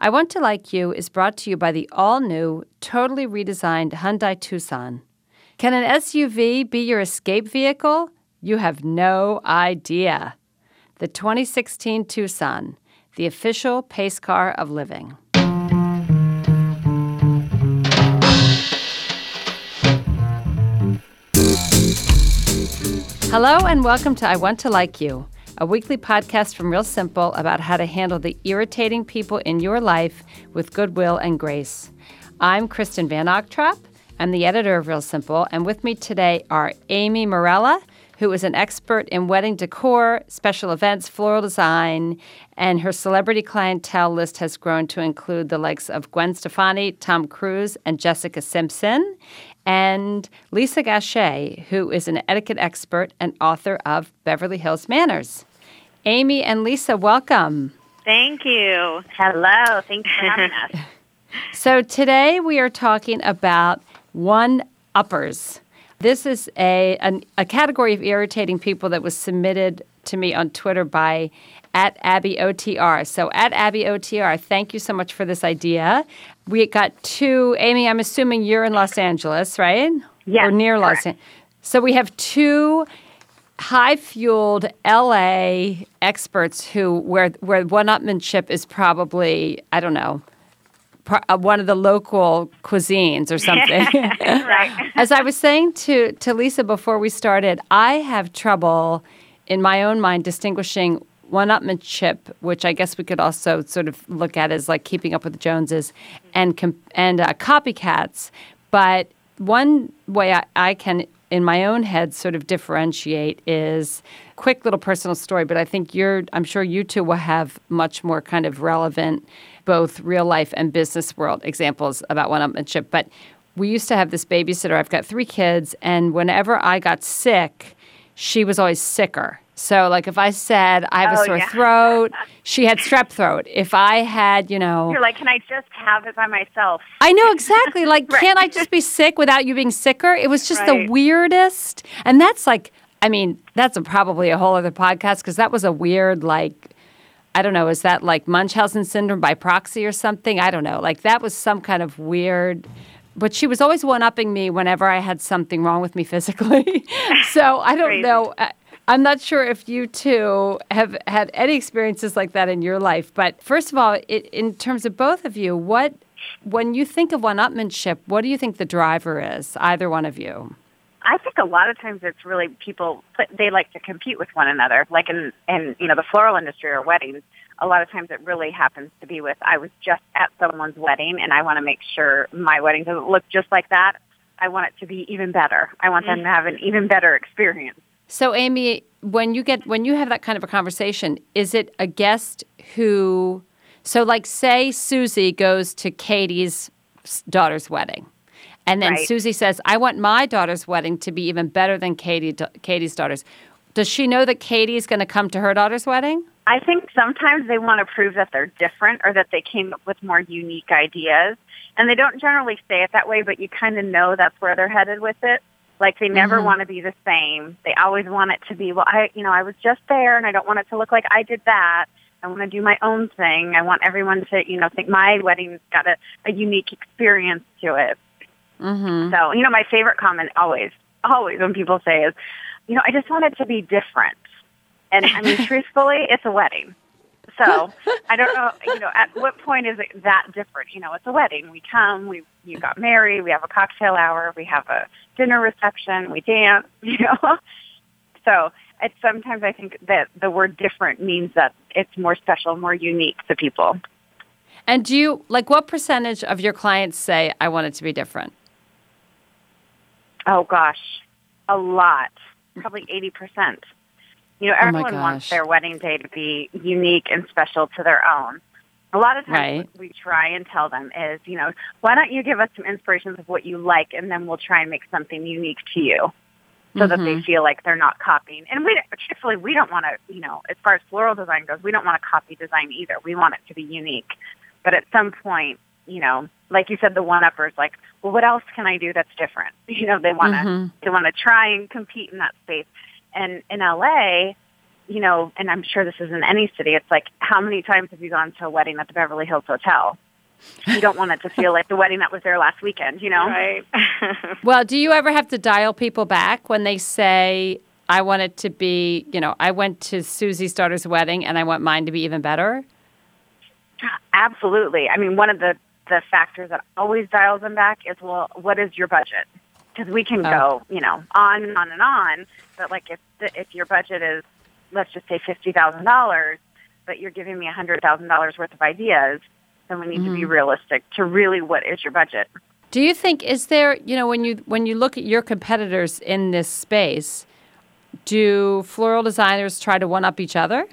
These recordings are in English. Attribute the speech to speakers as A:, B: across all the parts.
A: I Want to Like You is brought to you by the all new, totally redesigned Hyundai Tucson. Can an SUV be your escape vehicle? You have no idea. The 2016 Tucson, the official pace car of living. Hello, and welcome to I Want to Like You a weekly podcast from Real Simple about how to handle the irritating people in your life with goodwill and grace. I'm Kristen Van Ogtrop. I'm the editor of Real Simple, and with me today are Amy Morella, who is an expert in wedding decor, special events, floral design, and her celebrity clientele list has grown to include the likes of Gwen Stefani, Tom Cruise, and Jessica Simpson, and Lisa Gachet, who is an etiquette expert and author of Beverly Hills Manners. Amy and Lisa, welcome.
B: Thank you. Hello. Thanks for having us.
A: So today we are talking about one uppers. This is a an, a category of irritating people that was submitted to me on Twitter by at Abby OTR. So at Abby OTR, thank you so much for this idea. We got two. Amy, I'm assuming you're in Los Angeles, right?
B: Yes.
A: Or near
B: correct.
A: Los Angeles. So we have two high fueled LA experts who where where one-upmanship is probably I don't know uh, one of the local cuisines or something.
B: right.
A: As I was saying to to Lisa before we started, I have trouble in my own mind distinguishing one-upmanship, which I guess we could also sort of look at as like keeping up with the Joneses, and and uh, copycats. But one way I, I can in my own head sort of differentiate is quick little personal story but i think you're i'm sure you two will have much more kind of relevant both real life and business world examples about one-upmanship. But we used to have this babysitter. I've got three kids and whenever i got sick she was always sicker so like if i said i have a
B: Oh,
A: sore
B: yeah.
A: throat she had strep throat if i had you know
B: You're like, can I just have it by myself?
A: I know exactly. Like,
B: Right.
A: can't I just be sick without you being sicker? It was just the weirdest. And that's like, I mean, that's a, probably a whole other podcast because that was a weird, like, I don't know, is that like Munchausen syndrome by proxy or something? I don't know. Like, that was some kind of weird. But she was always one upping me whenever I had something wrong with me physically. so I don't
B: Crazy.
A: know. Uh, I'm not sure if you two have had any experiences like that in your life. But first of all, it, in terms of both of you, what when you think of one-upmanship, what do you think the driver is? Either one of you.
B: I think a lot of times it's really people they like to compete with one another. Like in in you know the floral industry or weddings, a lot of times it really happens to be with I was just at someone's wedding and I want to make sure my wedding doesn't look just like that. I want it to be even better. I want them to have an even better experience.
A: So, Amy, when you get when you have that kind of a conversation, is it a guest who? So, like, say Susie goes to Katie's daughter's wedding, and then
B: Right.
A: Susie says, "I want my daughter's wedding to be even better than Katie Katie's daughter's." Does she know that Katie's going to come to her daughter's wedding?
B: I think sometimes they want to prove that they're different or that they came up with more unique ideas. And they don't generally say it that way, but you kind of know that's where they're headed with it. Like they never
A: Mhm.
B: want to be the same. They always want it to be, well, I, you know, I was just there and I don't want it to look like I did that. I want to do my own thing. I want everyone to, you know, think my wedding's got a, a unique experience to it.
A: Mm-hmm.
B: So, you know, my favorite comment always, always when people say is, you know, I just want it to be different. And I mean, truthfully, it's a wedding. So I don't know, you know, at what point is it that different? You know, it's a wedding. We come, we you got married, we have a cocktail hour, we have a dinner reception, we dance, you know. So it's sometimes I think that the word different means that it's more special, more unique to people.
A: And do you like what percentage of your clients say, "I want it to be different"?
B: Oh gosh, a lot. Probably 80%. You know,
A: Oh,
B: everyone wants their wedding day to be unique and special to their own. A lot of times
A: Right.
B: what we try and tell them is, you know, why don't you give us some inspirations of what you like and then we'll try and make something unique to you so that they
A: Mhm.
B: feel like they're not copying. And we truthfully we don't want to, you know, as far as floral design goes, we don't want to copy design either. We want it to be unique. But at some point, you know, like you said, the one uppers like, well, what else can I do that's different? You know, they want to
A: Mhm.
B: they want to try and compete in that space. And in LA, you know, and I'm sure this is in any city, it's like, how many times have you gone to a wedding at the Beverly Hills Hotel? You don't want it to feel like the wedding that was there last weekend, you know?
C: Right.
A: well, do you ever have to dial people back when they say, I want it to be, you know, I went to Susie's daughter's wedding and I want mine to be even better?
B: Absolutely. I mean, one of the, the factors that always dials them back is, well, what is your budget? Because we can oh. go, you know, on and on and on. But like if the, if your budget is, let's just say fifty thousand dollars, but you're giving me a hundred thousand dollars worth of ideas, then we need mm-hmm. to be mm-hmm. realistic to really what is your budget.
A: Do you think is there, you know, when you when you look at your competitors in this space, do floral designers try to one up each other?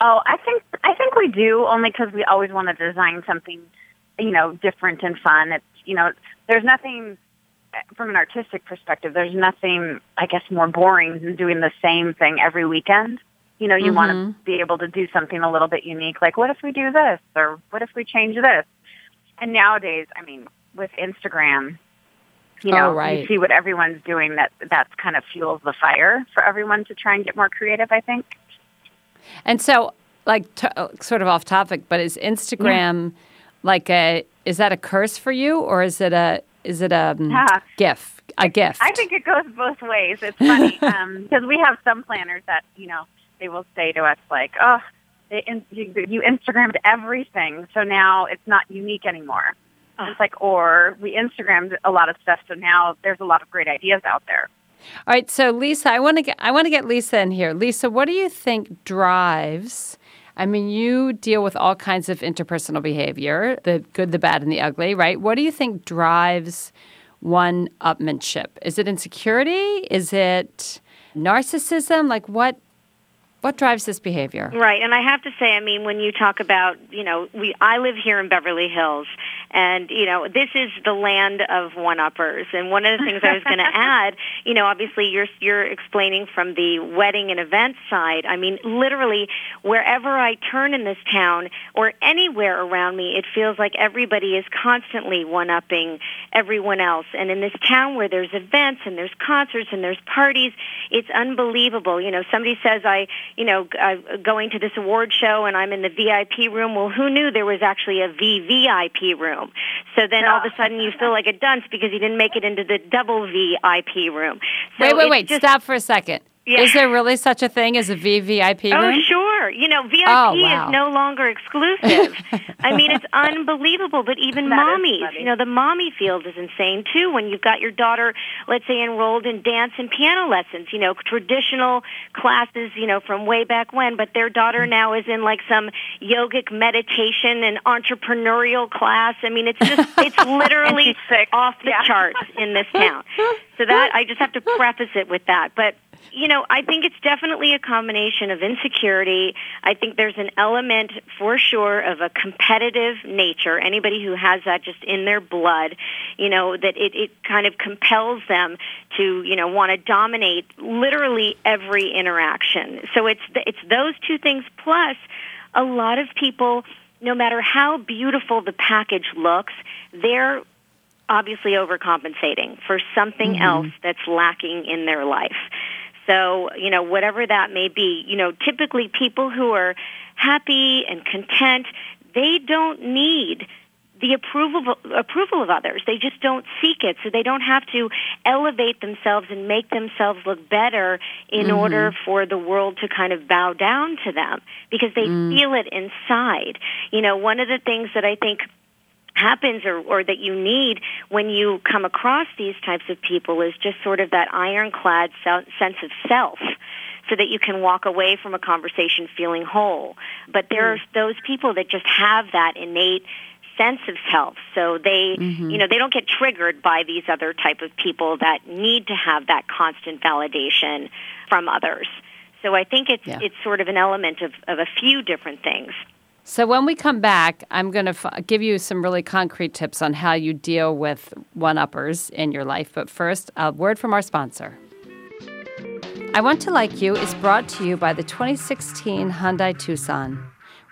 B: Oh, I think I think we do only because we always want to design something, you know, different and fun. It's you know, there's nothing from an artistic perspective. There's nothing, I guess, more boring than doing the same thing every weekend. You know, you mm-hmm. want to be able to do something a little bit unique, like what if we do this, or what if we change this? And nowadays, I mean, with Instagram, you know,
A: oh, right.
B: you see what everyone's doing. That that's kind of fuels the fire for everyone to try and get more creative. I think.
A: And so, like, t- sort of off topic, but is Instagram yeah. like a is that a curse for you, or is it a is it a um, yeah. gift? A gift?
B: I think it goes both ways. It's funny because um, we have some planners that you know they will say to us like, "Oh, they in, you, you Instagrammed everything, so now it's not unique anymore." Oh. It's like, or we Instagrammed a lot of stuff, so now there's a lot of great ideas out there.
A: All right, so Lisa, I want to get I want to get Lisa in here. Lisa, what do you think drives? I mean, you deal with all kinds of interpersonal behavior, the good, the bad, and the ugly, right? What do you think drives one upmanship? Is it insecurity? Is it narcissism? Like what what drives this behavior?
C: Right, and I have to say, I mean, when you talk about, you know, we I live here in Beverly Hills, and you know, this is the land of one-uppers. And one of the things I was going to add, you know, obviously you're you're explaining from the wedding and event side. I mean, literally, wherever I turn in this town or anywhere around me, it feels like everybody is constantly one-upping everyone else. And in this town where there's events and there's concerts and there's parties, it's unbelievable. You know, somebody says I you know, uh, going to this award show and I'm in the VIP room. Well, who knew there was actually a VVIP room? So then all of a sudden you feel like a dunce because you didn't make it into the double VIP room. So
A: wait, wait, wait. Just, Stop for a second. Yeah. Is there really such a thing as a VVIP room?
C: Oh, sure. You know, VIP oh, wow. is no longer exclusive. I mean, it's unbelievable. But even that mommies, you know, the mommy field is insane too. When you've got your daughter, let's say, enrolled in dance and piano lessons, you know, traditional classes, you know, from way back when, but their daughter mm. now is in like some yogic meditation and entrepreneurial class. I mean, it's just, it's literally off the yeah. charts in this town. So that I just have to preface it with that. But you know, I think it's definitely a combination of insecurity. I think there's an element for sure of a competitive nature. Anybody who has that just in their blood, you know, that it, it kind of compels them to, you know, want to dominate literally every interaction. So it's it's those two things plus a lot of people no matter how beautiful the package looks, they're obviously overcompensating for something mm-hmm. else that's lacking in their life. So, you know, whatever that may be, you know, typically people who are happy and content, they don't need the approval of, approval of others. They just don't seek it, so they don't have to elevate themselves and make themselves look better in mm-hmm. order for the world to kind of bow down to them because they mm. feel it inside. You know, one of the things that I think happens or, or that you need when you come across these types of people is just sort of that ironclad sense of self so that you can walk away from a conversation feeling whole. But there are mm. those people that just have that innate sense of self. So they, mm-hmm. you know, they don't get triggered by these other type of people that need to have that constant validation from others. So I think it's yeah. it's sort of an element of, of a few different things.
A: So, when we come back, I'm going to f- give you some really concrete tips on how you deal with one uppers in your life. But first, a word from our sponsor. I Want to Like You is brought to you by the 2016 Hyundai Tucson.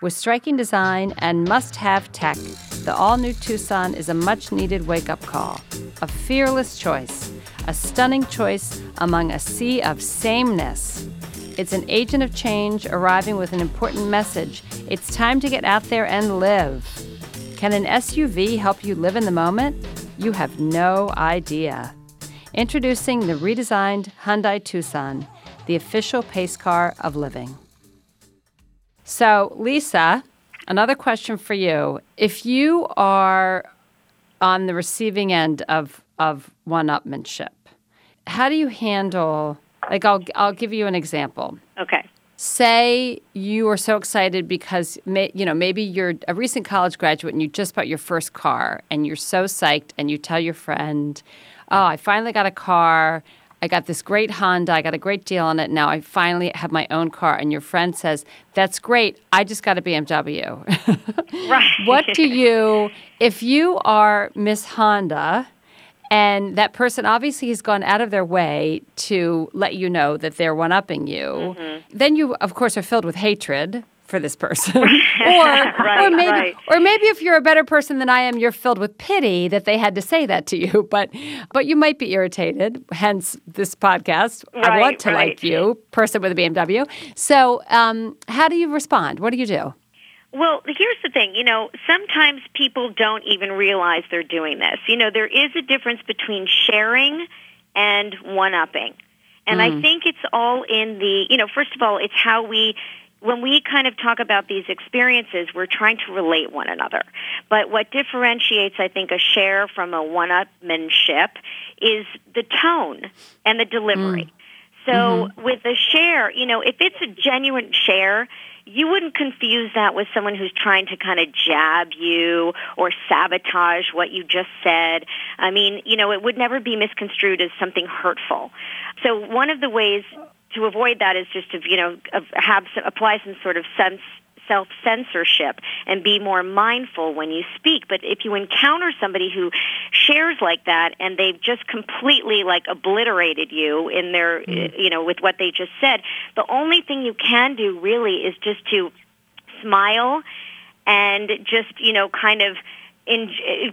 A: With striking design and must have tech, the all new Tucson is a much needed wake up call. A fearless choice, a stunning choice among a sea of sameness. It's an agent of change arriving with an important message. It's time to get out there and live. Can an SUV help you live in the moment? You have no idea. Introducing the redesigned Hyundai Tucson, the official pace car of living. So, Lisa, another question for you. If you are on the receiving end of, of one upmanship, how do you handle like I'll I'll give you an example.
C: Okay.
A: Say you are so excited because may, you know maybe you're a recent college graduate and you just bought your first car and you're so psyched and you tell your friend, "Oh, I finally got a car. I got this great Honda. I got a great deal on it. Now I finally have my own car." And your friend says, "That's great. I just got a BMW."
C: right.
A: what do you if you are Miss Honda? And that person obviously has gone out of their way to let you know that they're one upping you. Mm-hmm. Then you, of course, are filled with hatred for this person. or,
C: right,
A: or maybe
C: right.
A: or maybe if you're a better person than I am, you're filled with pity that they had to say that to you. But but you might be irritated, hence this podcast.
C: Right,
A: I want to like you, person with a BMW. So um, how do you respond? What do you do?
C: Well, here's the thing. You know, sometimes people don't even realize they're doing this. You know, there is a difference between sharing and one upping. And mm. I think it's all in the, you know, first of all, it's how we when we kind of talk about these experiences, we're trying to relate one another. But what differentiates, I think, a share from a one-upmanship is the tone and the delivery. Mm. So mm-hmm. with a share, you know, if it's a genuine share, you wouldn't confuse that with someone who's trying to kind of jab you or sabotage what you just said. I mean, you know, it would never be misconstrued as something hurtful. So one of the ways to avoid that is just to, you know, have some, apply some sort of sense self censorship and be more mindful when you speak. But if you encounter somebody who shares like that and they've just completely like obliterated you in their, mm. you know, with what they just said, the only thing you can do really is just to smile and just, you know, kind of in,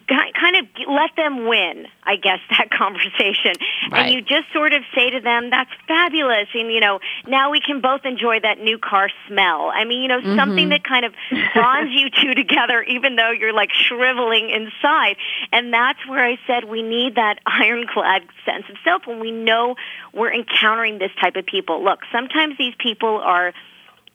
C: kind of let them win, I guess, that conversation.
A: Right.
C: And you just sort of say to them, that's fabulous. And, you know, now we can both enjoy that new car smell. I mean, you know, mm-hmm. something that kind of bonds you two together, even though you're like shriveling inside. And that's where I said we need that ironclad sense of self when we know we're encountering this type of people. Look, sometimes these people are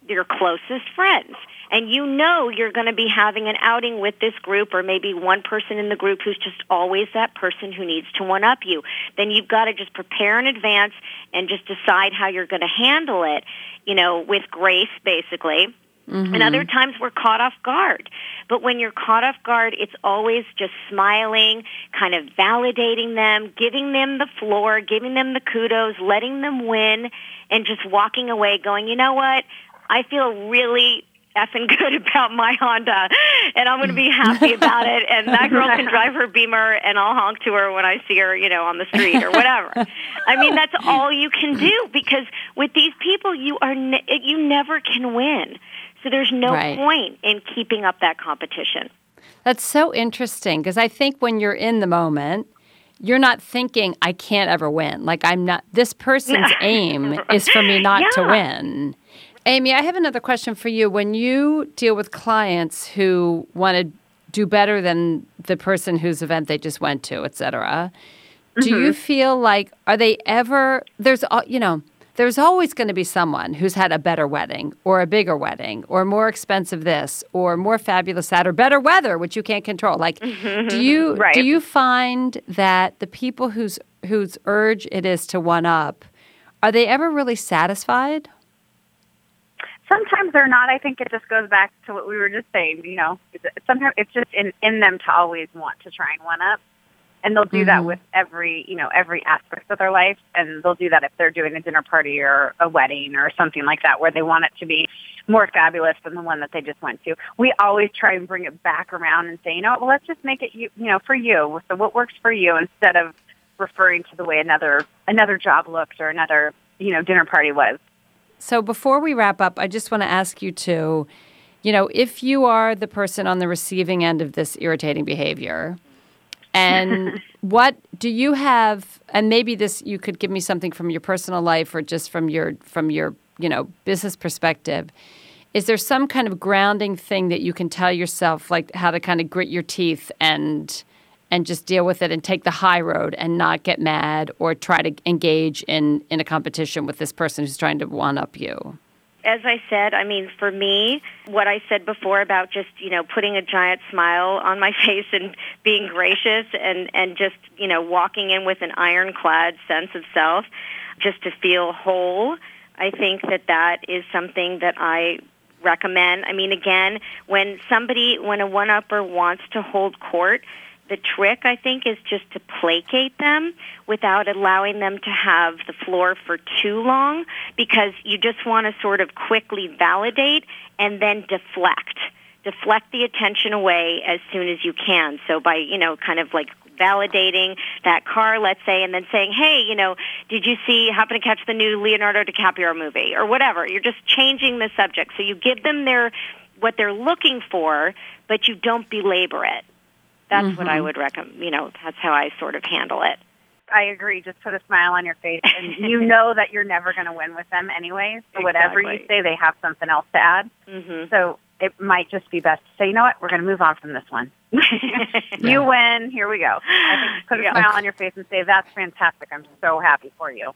C: your closest friends and you know you're going to be having an outing with this group or maybe one person in the group who's just always that person who needs to one up you, then you've got to just prepare in advance and just decide how you're going to handle it, you know, with grace basically. Mm-hmm. And other times we're caught off guard. But when you're caught off guard, it's always just smiling, kind of validating them, giving them the floor, giving them the kudos, letting them win, and just walking away going, you know what? I feel really effing good about my Honda, and I'm going to be happy about it. And that girl can drive her Beamer, and I'll honk to her when I see her, you know, on the street or whatever. I mean, that's all you can do because with these people, you are ne- you never can win. So there's no
A: right.
C: point in keeping up that competition.
A: That's so interesting because I think when you're in the moment, you're not thinking I can't ever win. Like I'm not. This person's aim is for me not
C: yeah.
A: to win. Amy, I have another question for you. When you deal with clients who want to do better than the person whose event they just went to, et cetera, mm-hmm. do you feel like are they ever there's you know there's always going to be someone who's had a better wedding or a bigger wedding or more expensive this or more fabulous that or better weather which you can't control like do you
B: right.
A: do you find that the people whose whose urge it is to one up are they ever really satisfied
B: sometimes they're not. I think it just goes back to what we were just saying. You know, sometimes it's just in in them to always want to try and one up, and they'll do mm-hmm. that with every you know every aspect of their life, and they'll do that if they're doing a dinner party or a wedding or something like that, where they want it to be more fabulous than the one that they just went to. We always try and bring it back around and say, you know, what, well, let's just make it you you know for you. So what works for you instead of referring to the way another another job looked or another you know dinner party was.
A: So before we wrap up, I just want to ask you to, you know, if you are the person on the receiving end of this irritating behavior, and what do you have and maybe this you could give me something from your personal life or just from your from your you know, business perspective, is there some kind of grounding thing that you can tell yourself, like how to kind of grit your teeth and and just deal with it and take the high road and not get mad or try to engage in in a competition with this person who's trying to one up you?
C: as I said, I mean, for me, what I said before about just, you know, putting a giant smile on my face and being gracious and, and just, you know, walking in with an ironclad sense of self just to feel whole, I think that that is something that I recommend. I mean, again, when somebody, when a one-upper wants to hold court, the trick, I think, is just to placate them without allowing them to have the floor for too long because you just want to sort of quickly validate and then deflect. Deflect the attention away as soon as you can. So by, you know, kind of like validating that car, let's say, and then saying, hey, you know, did you see, happen to catch the new Leonardo DiCaprio movie or whatever? You're just changing the subject. So you give them their, what they're looking for, but you don't belabor it. That's mm-hmm. what I mm-hmm. would recommend. You know, that's how I sort of handle it.
B: I agree. Just put a smile on your face, and you know that you're never going to win with them anyways. So exactly. whatever you say, they have something else to add. Mm-hmm. So it might just be best to say, you know what, we're going to move on from this one. you win. Here we go. I think put a yeah. smile on your face and say, that's fantastic. I'm so happy for you.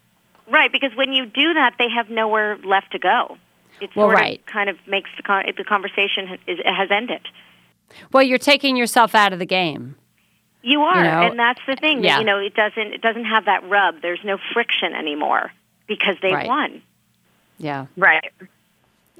C: Right, because when you do that, they have nowhere left to go. It
A: well, right.
C: of kind of makes the, con- the conversation has, is, has ended.
A: Well, you're taking yourself out of the game.
C: You are, you know? and that's the thing. Yeah. You know, it doesn't it doesn't have that rub. There's no friction anymore because they
A: right.
C: won.
A: Yeah.
B: Right.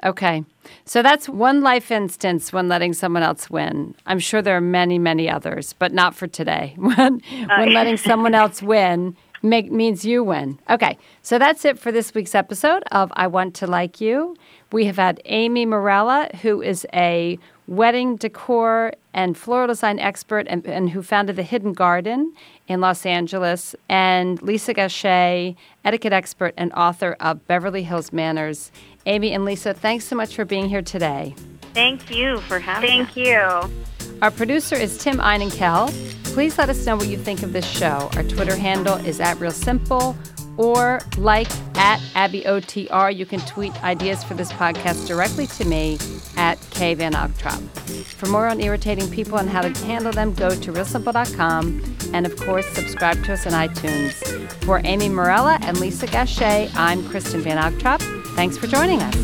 A: Okay. So that's one life instance when letting someone else win. I'm sure there are many, many others, but not for today. when uh, when letting someone else win make, means you win. Okay. So that's it for this week's episode of I Want to Like You. We have had Amy Morella, who is a wedding decor and floral design expert and, and, who founded the Hidden Garden in Los Angeles, and Lisa Gachet, etiquette expert and author of Beverly Hills Manners. Amy and Lisa, thanks so much for being here today.
C: Thank you for having
B: Thank
C: us.
B: Thank you.
A: Our producer is Tim Einenkel. Please let us know what you think of this show. Our Twitter handle is at Real Simple or like at Abby OTR. You can tweet ideas for this podcast directly to me at K Van Ogtrop. For more on irritating people and how to handle them, go to realsimple.com and of course subscribe to us on iTunes. For Amy Morella and Lisa Gachet, I'm Kristen Van Ogtrop. Thanks for joining us.